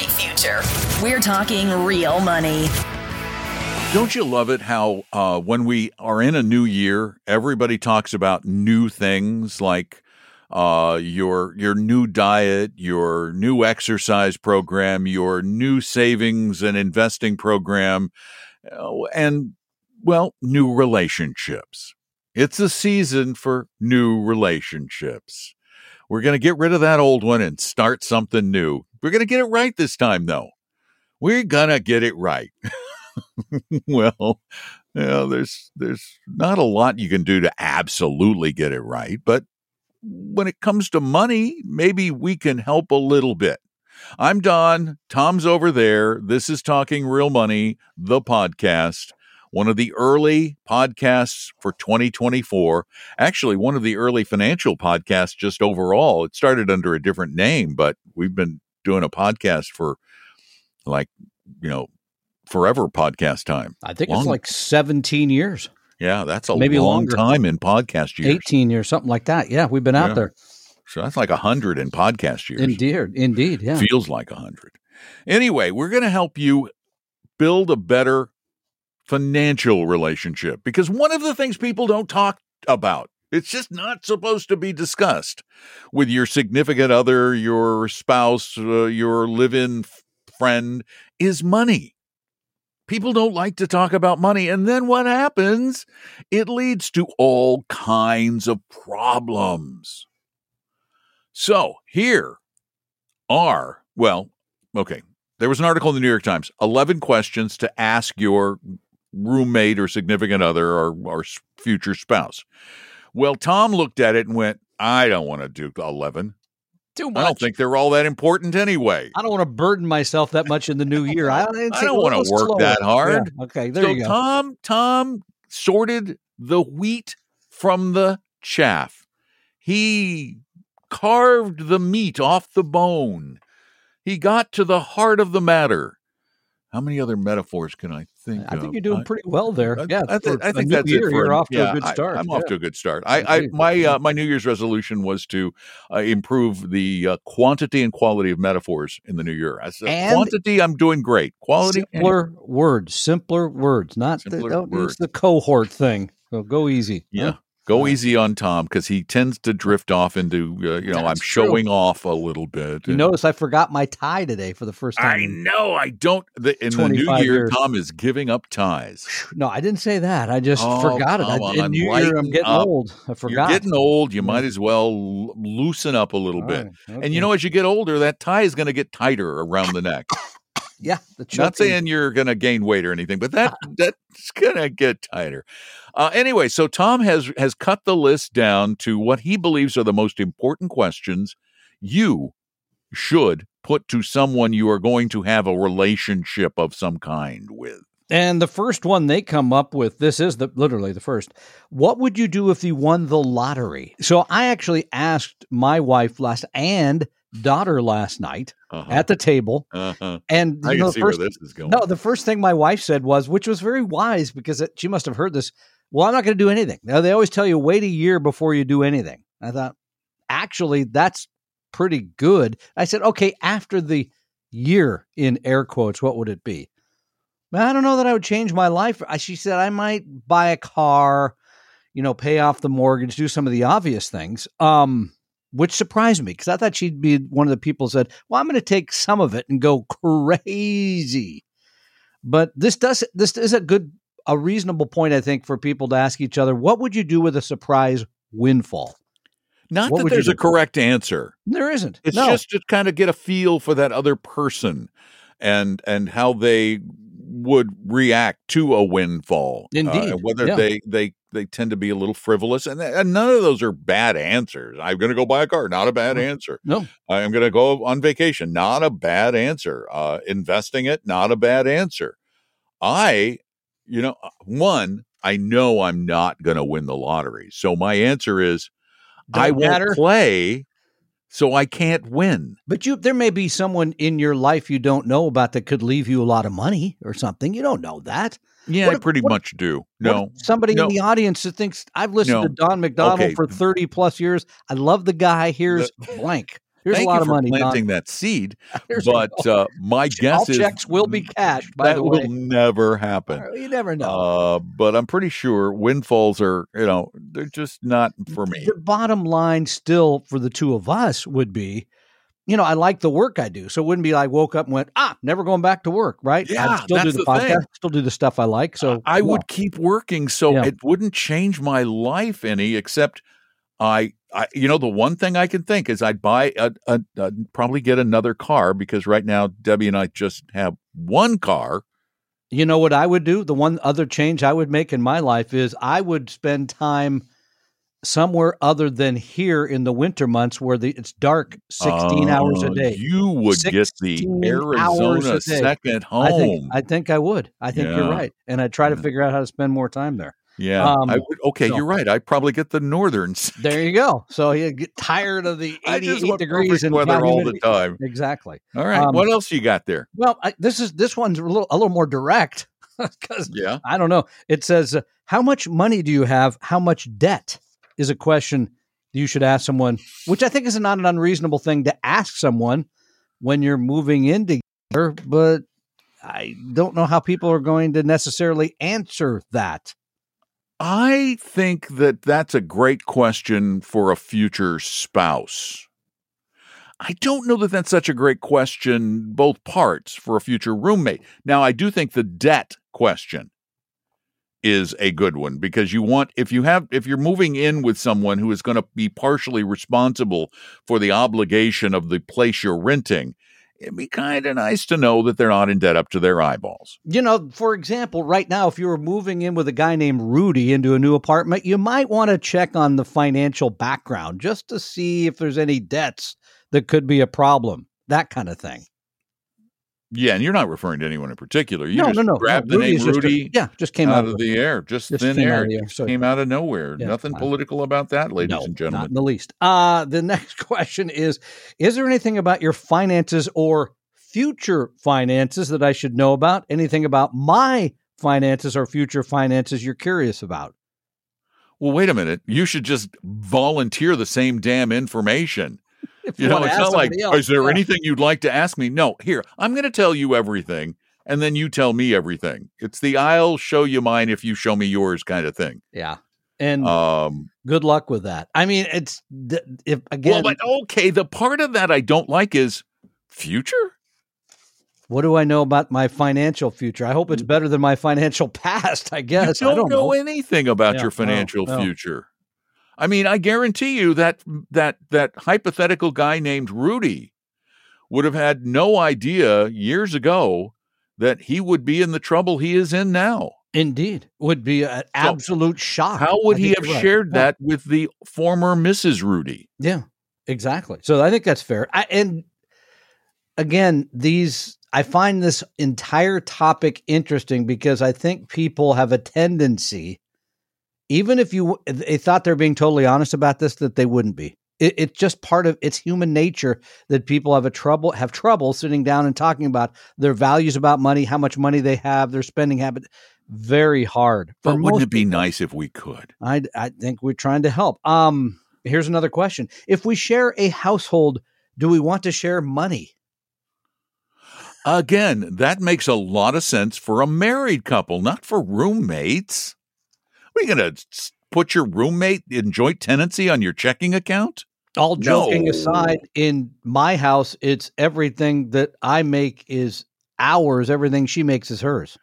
bright future. We're talking real money. Don't you love it how uh, when we are in a new year, everybody talks about new things like uh, your your new diet, your new exercise program, your new savings and investing program, uh, and well, new relationships. It's a season for new relationships. We're going to get rid of that old one and start something new. We're going to get it right this time, though. We're going to get it right. well, you know, there's there's not a lot you can do to absolutely get it right, but when it comes to money, maybe we can help a little bit. I'm Don. Tom's over there. This is Talking Real Money, the podcast one of the early podcasts for 2024. Actually, one of the early financial podcasts just overall. It started under a different name, but we've been doing a podcast for like, you know, forever podcast time. I think Long. it's like 17 years. Yeah, that's a maybe long longer. time in podcast years. 18 years, something like that. Yeah, we've been out yeah. there. So that's like a hundred in podcast years. Indeed, indeed. Yeah, feels like a hundred. Anyway, we're going to help you build a better financial relationship because one of the things people don't talk about it's just not supposed to be discussed with your significant other, your spouse, uh, your live in f- friend is money. People don't like to talk about money. And then what happens? It leads to all kinds of problems. So here are, well, okay, there was an article in the New York Times 11 questions to ask your roommate or significant other or, or future spouse. Well, Tom looked at it and went, I don't want to do 11. Too much. I don't think they're all that important anyway. I don't want to burden myself that much in the new year. I, don't, I don't want to work slower. that hard. Yeah. Okay, there so you go. Tom, Tom sorted the wheat from the chaff. He carved the meat off the bone. He got to the heart of the matter. How many other metaphors can I think? I think you're doing pretty well there. I, yeah, I, th- I think that's year, it. For, you're off to yeah, a good start. I, am yeah. off to a good start. I, I my uh, my New Year's resolution was to uh, improve the uh, quantity and quality of metaphors in the new year. As quantity, I'm doing great. Quality, simpler words, simpler words, not simpler the, don't use the cohort thing. So go easy. Yeah. Huh? Go easy on Tom because he tends to drift off into uh, you know That's I'm showing off a little bit. You notice I forgot my tie today for the first time. I know I don't. The, in the new year, years. Tom is giving up ties. No, I didn't say that. I just oh, forgot it. I, in New Year, I'm getting up. old. I forgot. You're getting old. You might as well loosen up a little All bit. Right. Okay. And you know, as you get older, that tie is going to get tighter around the neck. Yeah, not saying you're going to gain weight or anything, but that that's going to get tighter. Uh, anyway, so Tom has has cut the list down to what he believes are the most important questions you should put to someone you are going to have a relationship of some kind with. And the first one they come up with, this is the literally the first. What would you do if you won the lottery? So I actually asked my wife last and daughter last night uh-huh. at the table, uh-huh. and I know, see first, where this is going. No, the first thing my wife said was, which was very wise because it, she must have heard this. Well, I'm not going to do anything. Now they always tell you wait a year before you do anything. I thought, actually, that's pretty good. I said, okay, after the year in air quotes, what would it be? I don't know that I would change my life. She said I might buy a car, you know, pay off the mortgage, do some of the obvious things. Um, which surprised me because I thought she'd be one of the people who said, "Well, I'm going to take some of it and go crazy." But this does this is a good a reasonable point I think for people to ask each other, "What would you do with a surprise windfall?" Not what that there's a correct answer. There isn't. It's no. just to kind of get a feel for that other person and and how they would react to a windfall. Uh, Indeed, uh, whether yeah. they they they tend to be a little frivolous, and, and none of those are bad answers. I'm going to go buy a car, not a bad answer. No, I'm going to go on vacation, not a bad answer. Uh, investing it, not a bad answer. I, you know, uh, one, I know I'm not going to win the lottery, so my answer is Don't I won't play so I can't win. But you, there may be someone in your life you don't know about that could leave you a lot of money or something. You don't know that. Yeah, What I if- pretty what much do. No, somebody no. in the audience that thinks I've listened No. to Don McDonald Okay. for thirty plus years. I love the guy. Here's blank. Here's Thank a lot you of for money. Don. planting that seed. But uh, my guess all is checks will be cashed. By that the way, will never happen. you never know. Uh, but I'm pretty sure windfalls are, you know, they're just not for me. The bottom line, still for the two of us, would be, you know, I like the work I do, so it wouldn't be like woke up and went, ah, never going back to work, right? Yeah, I'd still do the, the podcast, thing. still do the stuff I like. So I yeah. would keep working, so Yeah. it wouldn't change my life any. Except, I, I, you know, the one thing I can think is I'd buy a, a, a probably get another car because right now Debbie and I just have one car. You know what I would do? The one other change I would make in my life is I would spend time somewhere other than here in the winter months where the, it's dark 16 hours a Uh, day. You would get the 16 Arizona second home. I think I think I would. I think you're right. And I'd try to Yeah. figure out how to spend more time there. Yeah, um, I would. Okay, so- you're right. I'd probably get the northerns. There you go. So you get tired of the I 88 degrees and weather all the time. Exactly. All right, Um, what else you got there? Well, I, this is this one's a little a little more direct because Yeah. I don't know. It says, uh, "How much money do you have? How much debt?" Is a question you should ask someone, which I think is not an unreasonable thing to ask someone when you're moving in together. But I don't know how people are going to necessarily answer that. I think that that's a great question for a future spouse. I don't know that that's such a great question, both parts, for a future roommate. Now, I do think the debt question is a good one because you want, if you have, if you're moving in with someone who is going to be partially responsible for the obligation of the place you're renting, it'd be kind of nice to know that they're not in debt up to their eyeballs. You know, for example, right now, if you were moving in with a guy named Rudy into a new apartment, you might want to check on the financial background just to see if there's any debts that could be a problem, that kind of thing. Yeah, and you're not referring to anyone in particular. You no, just no, no. grabbed no, the name is just a- Rudy yeah, just came out out, of the air, just, just thin out air, of just came out of nowhere. Yeah, Nothing fine. political about that, ladies no, and gentlemen. not in the least. Uh, the next question is Is there anything about your finances or future finances that I should know about? Anything about my finances or future finances you're curious about? Well, wait a minute. You should just volunteer the same damn information. If You know, it's not like, else, is there yeah. anything you'd like to ask me? No, here, I'm going to tell you everything, and then you tell me everything. It's the I'll show you mine if you show me yours kind of thing. Yeah. And Um, good luck with that. I mean, it's if again, well, but okay, the part of that I don't like is future. what do I know about my financial future? I hope it's better than my financial past. I guess you don't, I don't know, know. anything about Yeah, your financial no, no. future. I mean, I guarantee you that that that hypothetical guy named Rudy would have had no idea years ago that he would be in the trouble he is in now. Indeed, would be an absolute shock. How would I he have right. shared that with the former Mrs. Rudy? Yeah, exactly. So I think that's fair. I, and again, these I find this entire topic interesting because I think people have a tendency, even if you they thought they're being totally honest about this, that they wouldn't be. It, it's just part of it's human nature that people have a trouble have trouble sitting down and talking about their values about money, how much money they have, their spending habit. Very hard. But wouldn't it be people. nice if we could? I I think we're trying to help. Um, here's another question: If we share a household, do we want to share money? Again, that makes a lot of sense for a married couple, not for roommates. Are you going to put your roommate in joint tenancy on your checking account? All joking No. aside, in my house, it's everything that I make is ours. Everything she makes is hers.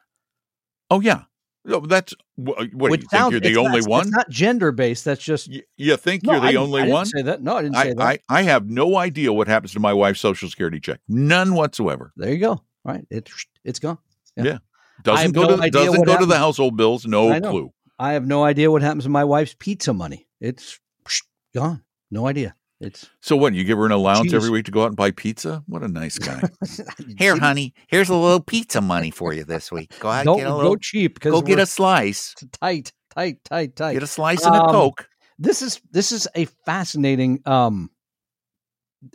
Oh yeah, No, that's wh- what. do Which you think you're the only not, one? It's not gender based. That's just Y- you think No, you're the I- only I didn't one? Say that? No, I didn't I, that. I, I have no idea what happens to my wife's social security check. None whatsoever. there you go. Right, it's it's gone. Yeah. Doesn't have go no to doesn't what go to the household bills. No clue. I have no idea what happens to my wife's pizza money. It's gone. No idea. It's So what? You give her an allowance Jeez. every week to go out and buy pizza? What a nice guy. Here, honey, here's a little pizza money for you this week. Go out, Don't get a go cheap go get a slice. tight, tight, tight, tight. Get a slice and a Um, coke. this is this is a fascinating um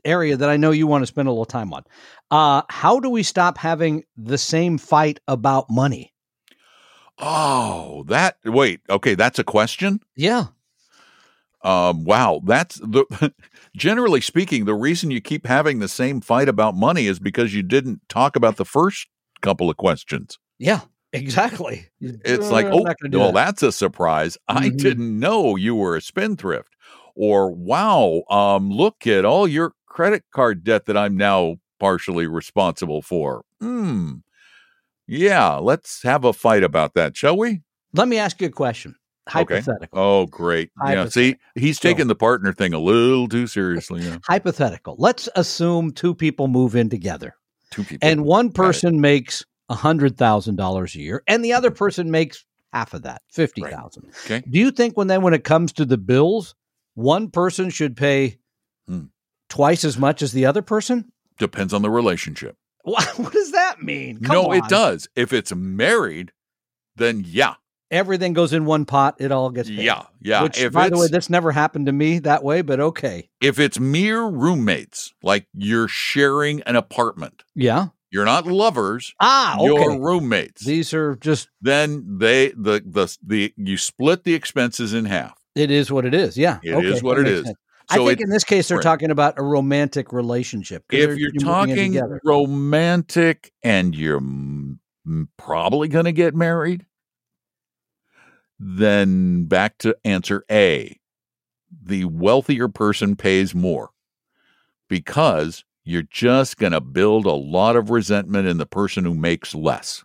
area that I know you want to spend a little time on. Uh how do we stop having the same fight about money? Oh, that wait. Okay, that's a question. Yeah. Um, wow, that's the generally speaking, the reason you keep having the same fight about money is because you didn't talk about the first couple of questions. Yeah, exactly. It's like, Uh, I'm oh, not gonna do well, that. that's a surprise. I Mhm. didn't know you were a spendthrift. Or wow, um, look at all your credit card debt that I'm now partially responsible for. Hmm. Yeah, let's have a fight about that, shall we? Let me ask you a question. Okay. Hypothetical. Oh, great. Yeah, see, he's taking the partner thing a little too seriously. Yeah. Hypothetical. Let's assume two people move in together. Two people. and one person makes a hundred thousand dollars a year, and the other person makes half of that, fifty thousand. Okay. Do you think when then when it comes to the bills, one person should pay Hmm. twice as much as the other person? Depends on the relationship. What, what does that mean? Come no, it does. If it's married, then yeah. Everything goes in one pot. It all gets paid. Yeah. Yeah. Which, if by the way, this never happened to me that way, but okay. if it's mere roommates, like you're sharing an apartment, Yeah. you're not lovers, Ah, okay. you're roommates. These are just. then they the the the you split the expenses in half. It is what it is. Yeah. It okay, is what that it is. sense. So I think in this case they're right. talking about a romantic relationship. if you're talking romantic and you're m- probably going to get married, then back to answer A. The wealthier person pays more because you're just going to build a lot of resentment in the person who makes less.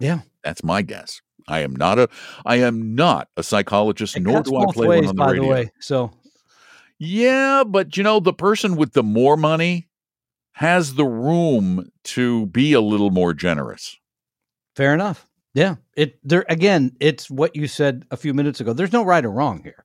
Yeah. That's my guess. I am not a I am not a psychologist It nor do I play ways, one on the by radio. the way. So Yeah, but you know, the person with the more money has the room to be a little more generous. fair enough. Yeah. It there again, it's what you said a few minutes ago. There's no right or wrong here.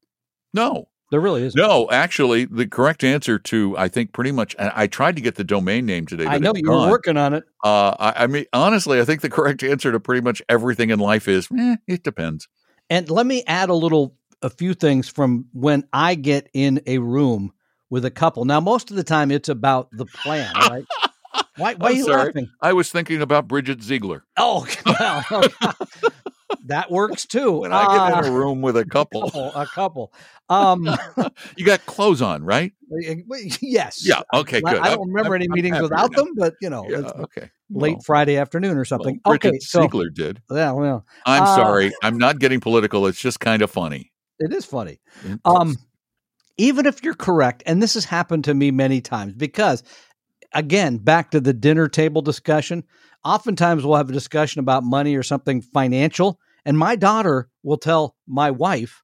No, There really is. no, actually, the correct answer to I think pretty much. and I tried to get the domain name today. I know it's you were working on it. Uh, I, I mean, honestly, I think the correct answer to pretty much everything in life is eh, it depends. And let me add a little a few things from when I get in a room with a couple. Now, most of the time it's about the plan, right? Why, why are you sorry. laughing? I was thinking about Bridget Ziegler Oh, well, that works too. when I get Ah, in a room with a couple. a couple. Um, you got clothes on, right? yes. Yeah. Okay. I- Good. I I'm- don't remember I'm- any I'm meetings without now. them, but you know, Yeah. Okay. late Well, Friday afternoon or well, something. Bridget okay, so Ziegler did. yeah, well, I'm Uh, sorry. I'm not getting political. It's just kind of funny. It is funny. Um, even if you're correct, and this has happened to me many times, because again, back to the dinner table discussion. Oftentimes, we'll have a discussion about money or something financial, and my daughter will tell my wife,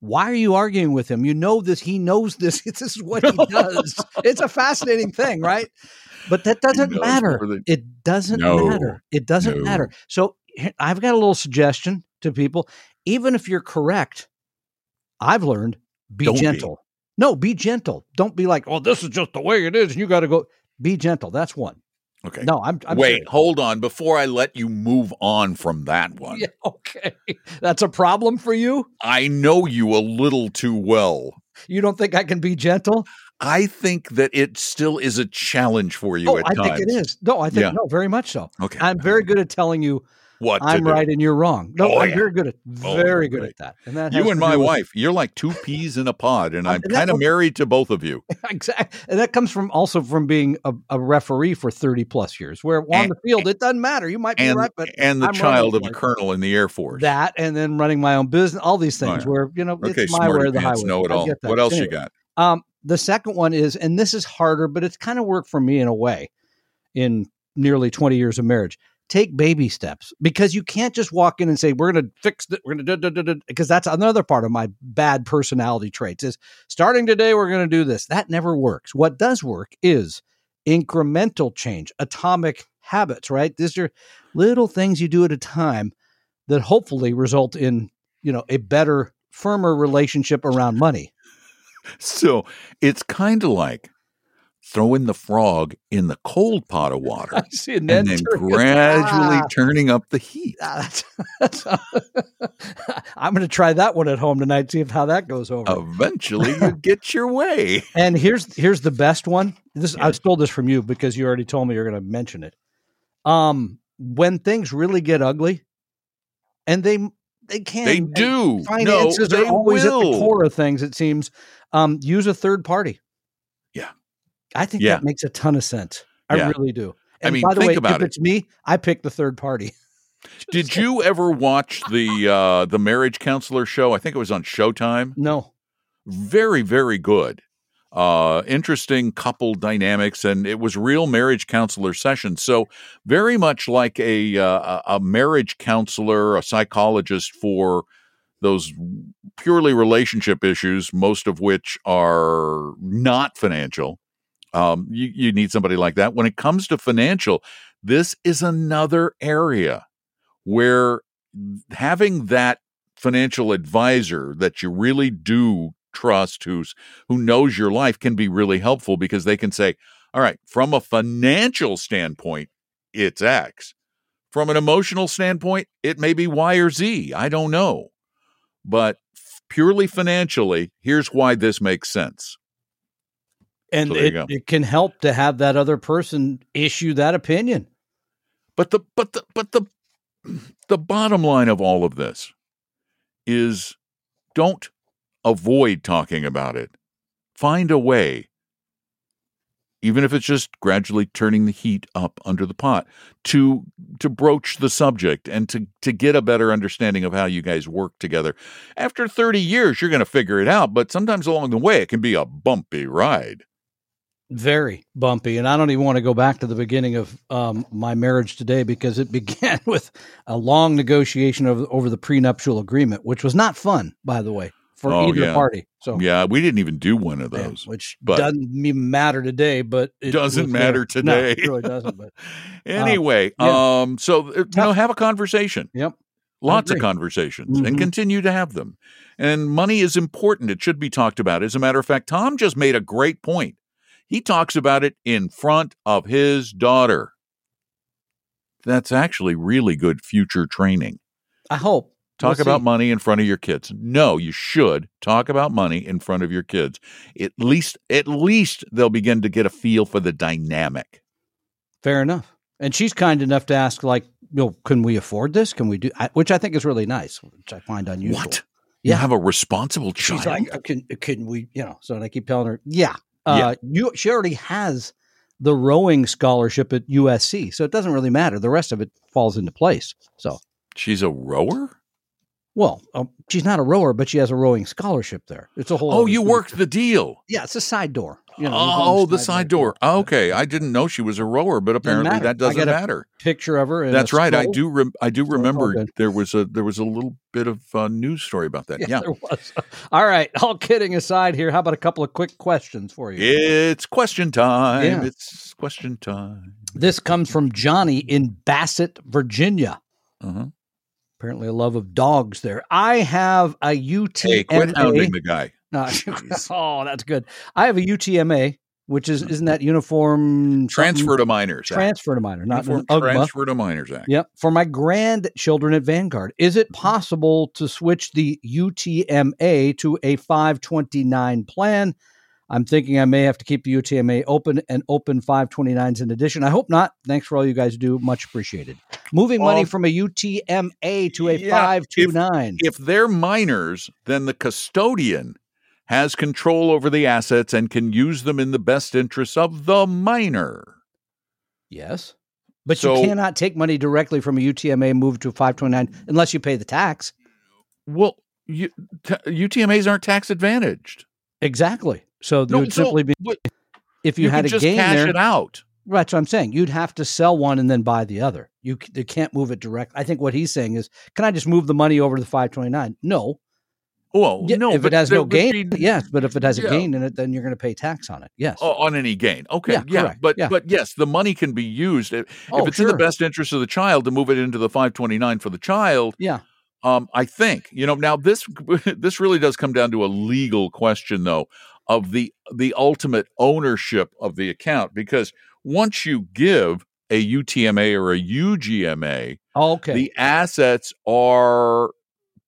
"Why are you arguing with him? You know this. He knows this. This is what he does." it's a fascinating thing, right? But that doesn't matter. It doesn't No. matter. It doesn't No. matter. So I've got a little suggestion to people. Even if you're correct, I've learned be Don't be. gentle. No, be gentle. Don't be like, oh, this is just the way it is, and you got to go. Be gentle. That's one. okay. No, I'm. I'm Wait, serious. hold on. Before I let you move on from that one, Yeah, okay. That's a problem for you. I know you a little too well. You don't think I can be gentle? I think that it still is a challenge for you oh, I times. think it is. No, I think Yeah. no, very much so. Okay. I'm very good at telling you what I'm do. right and you're wrong. No, Oh, I'm yeah. very good at Oh, very good great. at that. And that You and my do with- wife, you're like two peas in a pod, and Uh, I'm kind of married to both of you. exactly. And that comes from also from being a, a referee for 30 plus years, where on And- the field it doesn't matter. You might be And, right, but and the I'm child of a colonel in the Air Force. that and then running my own business, all these Oh, things yeah. where, you know, okay, it's my way or the highway. know it all. What else you got? Um, the second one is, and this is harder, but it's kind of worked for me in a way in nearly 20 years of marriage. Take baby steps because you can't just walk in and say, we're going to fix it. We're going to, because that's another part of my bad personality traits is starting today, we're going to do this. That never works. What does work is incremental change, atomic habits, right? These are little things you do at a time that hopefully result in, you know, a better, firmer relationship around money. So it's kind of like throwing the frog in the cold pot of water I see. and then turn- gradually Ah, turning up the heat. ah, that's, that's I'm going to try that one at home tonight. See if how that goes over. Eventually, you get your way. And here's here's the best one. This I stole this from you because you already told me you're going to mention it. Um, when things really get ugly, and they they can. They do. Finances no, are always will. at the core of things. It seems. Um, use a third party. I think Yeah. that makes a ton of sense. I Yeah. really do. I And mean, by the way, if it. it's me, I pick the third party. Did you ever watch the uh, the marriage counselor show? I think it was on Showtime. No. Very, very good. Uh, interesting couple dynamics, and it was real marriage counselor sessions. So very much like a uh, a a marriage counselor, a psychologist for those purely relationship issues, most of which are not financial. Um, you, you need somebody like that. When it comes to financial, this is another area where having that financial advisor that you really do trust who's who knows your life can be really helpful because they can say all right from a financial standpoint it's x. From an emotional standpoint it may be y or z. I don't know. But purely financially here's why this makes sense And So it, it can help to have that other person issue that opinion. But the but the but the the bottom line of all of this is don't avoid talking about it. Find a way even if it's just gradually turning the heat up under the pot to to broach the subject and to to get a better understanding of how you guys work together. After 30 years you're going to figure it out, but sometimes along the way it can be a bumpy ride. Very bumpy. And I don't even want to go back to the beginning of um, my marriage today because it began with a long negotiation over, over the prenuptial agreement, which was not fun, by the way, for Oh, either yeah. party. So, Yeah, we didn't even do one of yeah, those. which but- doesn't even matter today, but it Doesn't matter there. No, today. it really doesn't. But Anyway, yeah. um, so uh, you know, have a conversation. Yep. Lots of conversations, and Mhm. continue to have them. And money is important; it should be talked about. As a matter of fact, Tom just made a great point. He talks about it in front of his daughter. That's actually really good future training. I hope. Talk We'll about see. money in front of your kids. No, you should talk about money in front of your kids. At least, at least they'll begin to get a feel for the dynamic. Fair enough. And she's kind enough to ask, like, you know, can we afford this? Can we do? Which I think is really nice, which I find unusual. What? You have a responsible child. She's like, "Uh, can can we? You know. So I keep telling her, yeah, uh, you. She already has the rowing scholarship at USC, so it doesn't really matter. The rest of it falls into place. So, She's a rower? well, um, she's not a rower, but she has a rowing scholarship there. It's a whole. Oh, you thing. worked the deal. Yeah, it's a side door. You know, oh, the side door. Okay, I didn't know she was a rower, but apparently matter. that doesn't matter. Picture of her. That's right. I do. I do remember there was a there was a little bit of uh, news story about that. Yeah, Yeah, there was. All right. All kidding aside, here, how about a couple of quick questions for you? it's question time. Yeah. It's question time. This comes from Johnny in Bassett, Virginia. Uh-huh. Apparently, a love of dogs there. I have a UTMA. Hey, quit hounding the guy. No, oh, that's good. I have a UTMA, which is isn't that uniform something- Transfer to minors. Act. transfer to minor, not Uniform transfer to minors act. Yep. For my grandchildren at Vanguard, is it possible to switch the UTMA to a 529 plan? I'm thinking I may have to keep the UTMA open and open 529s in addition. I hope not. Thanks for all you guys do. Much appreciated. Moving money Um, from a UTMA to a yeah, 529. If they're minors, then the custodian has control over the assets and can use them in the best interests of the minor. yes. But So- you cannot take money directly from a UTMA and move to a 529 unless you pay the tax. Well, you, t- UTMAs aren't tax advantaged. Exactly. So No, would so- simply be but if you, you had a just gain cash there. it out. That's what I'm saying. You'd have to sell one and then buy the other. You, you can't move it direct. I think what he's saying is, can I just move the money over to the 529? No. Well, Yeah, no, if it has no gain, be- yes. But if it has a gain in it, then you're going to pay tax on it. Yes. Oh, on any gain. Okay, Yeah, yeah, but Yeah. but yes, the money can be used if, Oh, if it's in the best interest of the child to move it into the 529 for the child. Yeah. Um, I think you know now this this really does come down to a legal question though of the the ultimate ownership of the account because once you give a UTMA or a UGMA, Oh, okay. the assets are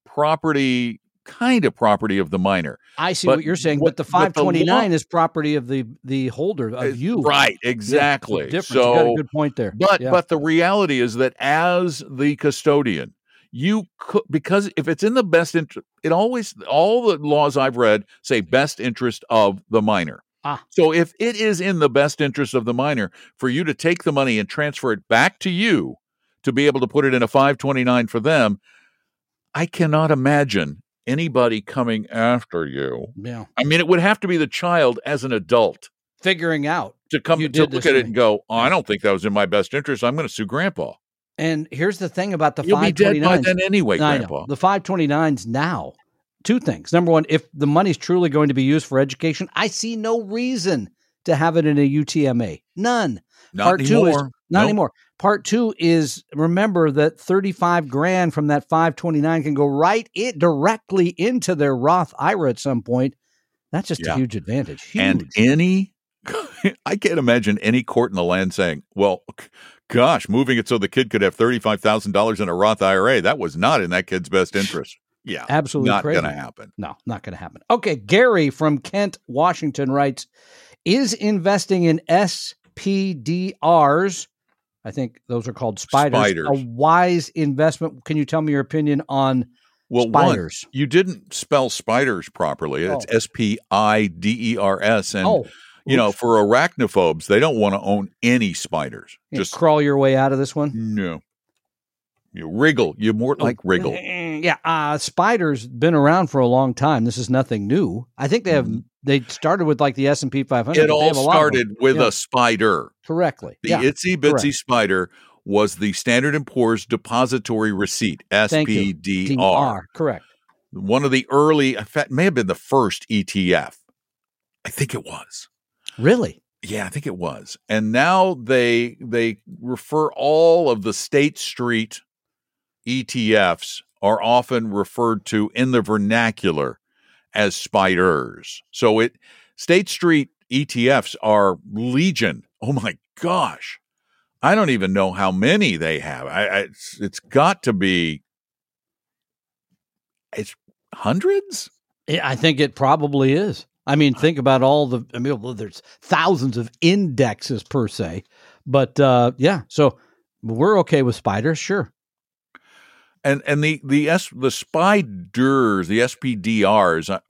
property kind of property of the minor. I see but what you're saying. what- but the but the law- 529 is property of the the holder of you. Right, Yeah, exactly. difference. you got a So good point there. But Yeah. but the reality is that as the custodian, you could because if it's in the best interest, it always all the laws I've read say best interest of the minor. Ah. So if it is in the best interest of the minor for you to take the money and transfer it back to you to be able to put it in a 529 for them, I cannot imagine anybody coming after you. Yeah. I mean, it would have to be the child as an adult Figuring out. to come to look at to it and go, oh, I don't think that was in my best interest. I'm going to sue grandpa. And here's the thing about the You'll be dead by 529s. then anyway, know. grandpa. The 529s now. Two things. Number one, if the money's truly going to be used for education, I see no reason to have it in a UTMA. None. Not Part two is anymore. Not Nope. anymore. Part two is remember that 35 grand from that 529 can go right it directly into their Roth IRA at some point. That's just Yeah. a huge advantage. Huge. And any, I can't imagine any court in the land saying, well, gosh, moving it so the kid could have $35,000 in a Roth IRA, that was not in that kid's best interest. Yeah. Absolutely Not going to happen. No, not going to happen. Okay, Gary from Kent, Washington writes Is investing in SPDRs, I think those are called spiders, Spiders. a wise investment? Can you tell me your opinion on Well, one, spiders? you didn't spell spiders properly. It's Oh. S P I D E R S. And, oh, you know, for arachnophobes, they don't want to own any spiders. Yeah, Just crawl your way out of this one. no. You wriggle. You're more like wriggle. Mm, Yeah, uh, spiders been around for a long time. This is nothing new. I think they have. Mhm. They started with like the S and P 500. It all have a lot of them. started with Yeah. a spider. correctly. The yeah, itsy bitsy correct. spider was the Standard and Poor's depository receipt, you. SPDR. DR, correct. One of the early, in fact, may have been the first ETF. I think it was. Really? Yeah, I think it was. And now they they refer all of the State Street ETFs are often referred to in the vernacular as spiders. So it State Street ETFs are legion. Oh my gosh. I don't even know how many they have. I, I it's, it's got to be it's hundreds. I think it probably is. I mean, think about all the. I mean, there's thousands of indexes per se, but uh, yeah. So we're okay with spiders, sure. And and the the s the spiders the spdrs uh,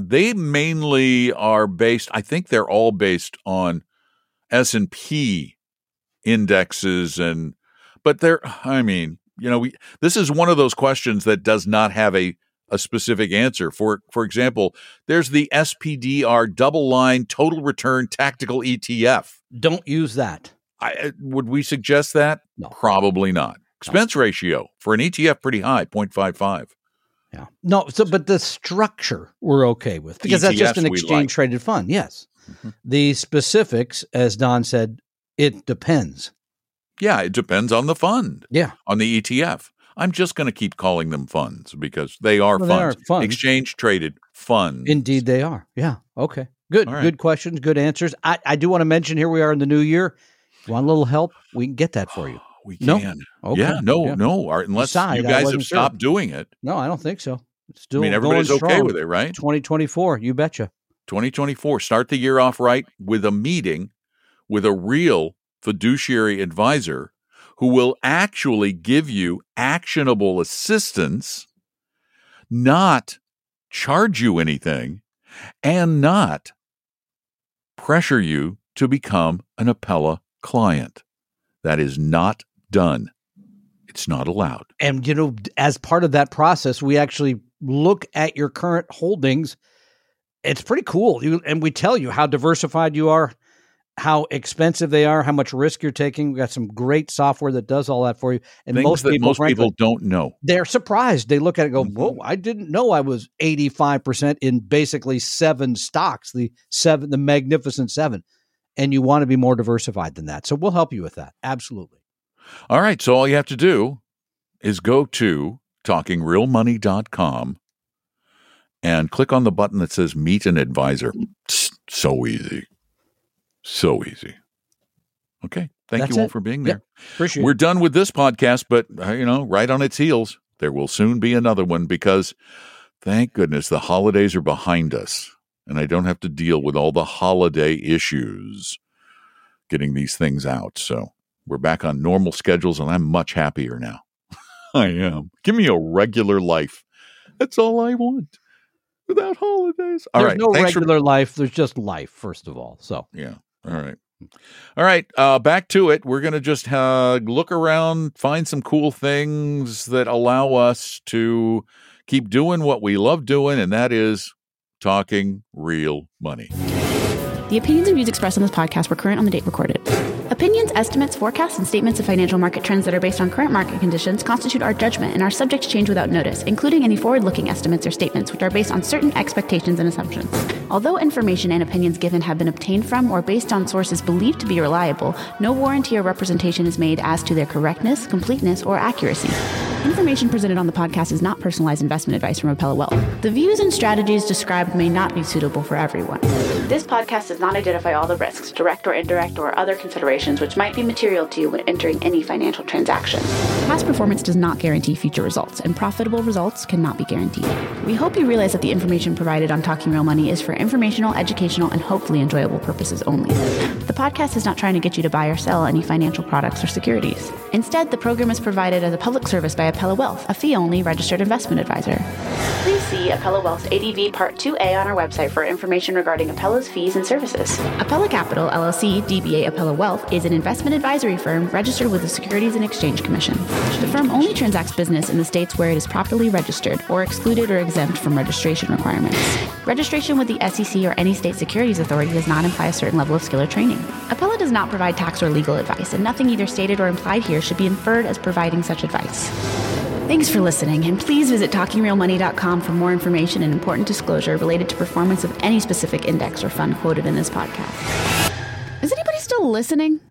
they mainly are based i think they're all based on s&p indexes and but they're i mean you know we this is one of those questions that does not have a a specific answer for for example there's the spdr DoubleLine total return tactical etf Don't use that. I, uh, would we suggest that No. probably not expense ratio for an etf pretty high 0.55 Yeah. No. So, but the structure we're okay with because that's just an exchange like. traded fund. Yes. Mhm. The specifics, as Don said, it depends. Yeah, it depends on the fund, Yeah. on the ETF. I'm just going to keep calling them funds because they are Well, they funds. are funds. Exchange traded funds. Indeed, they are. Yeah. Okay. Good. All right. Good questions. Good answers. I, I do want to mention here we are in the new year. Want a little help? We can get that for you. We No? can. Okay. Yeah, no, Yeah. no. Or unless you guys have sure. stopped doing it. No, I don't think so. It's still I mean, everybody's okay strong. with it, right? 2024. You betcha. 2024. Start the year off right with a meeting with a real fiduciary advisor who will actually give you actionable assistance, not charge you anything, and not pressure you to become an Apella client. That is not done. It's not allowed. And you know, as part of that process, we actually look at your current holdings. It's pretty cool. You, and we tell you how diversified you are, how expensive they are, how much risk you're taking. We've got some great software that does all that for you. And Things most that people, most frankly, people don't know. they're surprised. They look at it and go, Mhm. Whoa, I didn't know I was 85% in basically seven stocks, the seven, the magnificent seven. And you want to be more diversified than that. So we'll help you with that. Absolutely. All right. So all you have to do is go to talkingrealmoney.com and click on the button that says meet an advisor. So easy. So easy. Okay. Thank That's you all it. for being Yep. there. Appreciate We're it. done with this podcast, but uh, you know, right on its heels, there will soon be another one because thank goodness the holidays are behind us and I don't have to deal with all the holiday issues getting these things out. So we're back on normal schedules and I'm much happier now. I am. Give me a regular life. That's all I want. Without holidays. All There's right. no Thanks for- regular life. There's just life, first of all. So Yeah. All right. All right. Uh, back to it. We're going to just uh, look around, find some cool things that allow us to keep doing what we love doing, and that is talking real money. The opinions and views expressed on this podcast were current on the date recorded. Opinions, estimates, forecasts, and statements of financial market trends that are based on current market conditions constitute our judgment and are subject to change without notice, including any forward looking estimates or statements which are based on certain expectations and assumptions. Although information and opinions given have been obtained from or based on sources believed to be reliable, no warranty or representation is made as to their correctness, completeness, or accuracy. Information presented on the podcast is not personalized investment advice from Apella Wealth. The views and strategies described may not be suitable for everyone. This podcast does not identify all the risks, direct or indirect, or other considerations which might be material to you when entering any financial transaction. Past performance does not guarantee future results, and profitable results cannot be guaranteed. We hope you realize that the information provided on Talking Real Money is for informational, educational, and hopefully enjoyable purposes only. The podcast is not trying to get you to buy or sell any financial products or securities. Instead, the program is provided as a public service by Apella Wealth, a fee only registered investment advisor. Please see Apella Wealth's ADV Part 2A on our website for information regarding Apella's fees and services. Apella Capital, LLC, DBA Apella Wealth, is an investment advisory firm registered with the Securities and Exchange Commission. The firm only transacts business in the states where it is properly registered or excluded or exempt from registration requirements. Registration with the SEC or any state securities authority does not imply a certain level of skill or training. Apella does not provide tax or legal advice, and nothing either stated or implied here should be inferred as providing such advice. Thanks for listening, and please visit talkingrealmoney.com for more information and important disclosure related to performance of any specific index or fund quoted in this podcast. Still listening?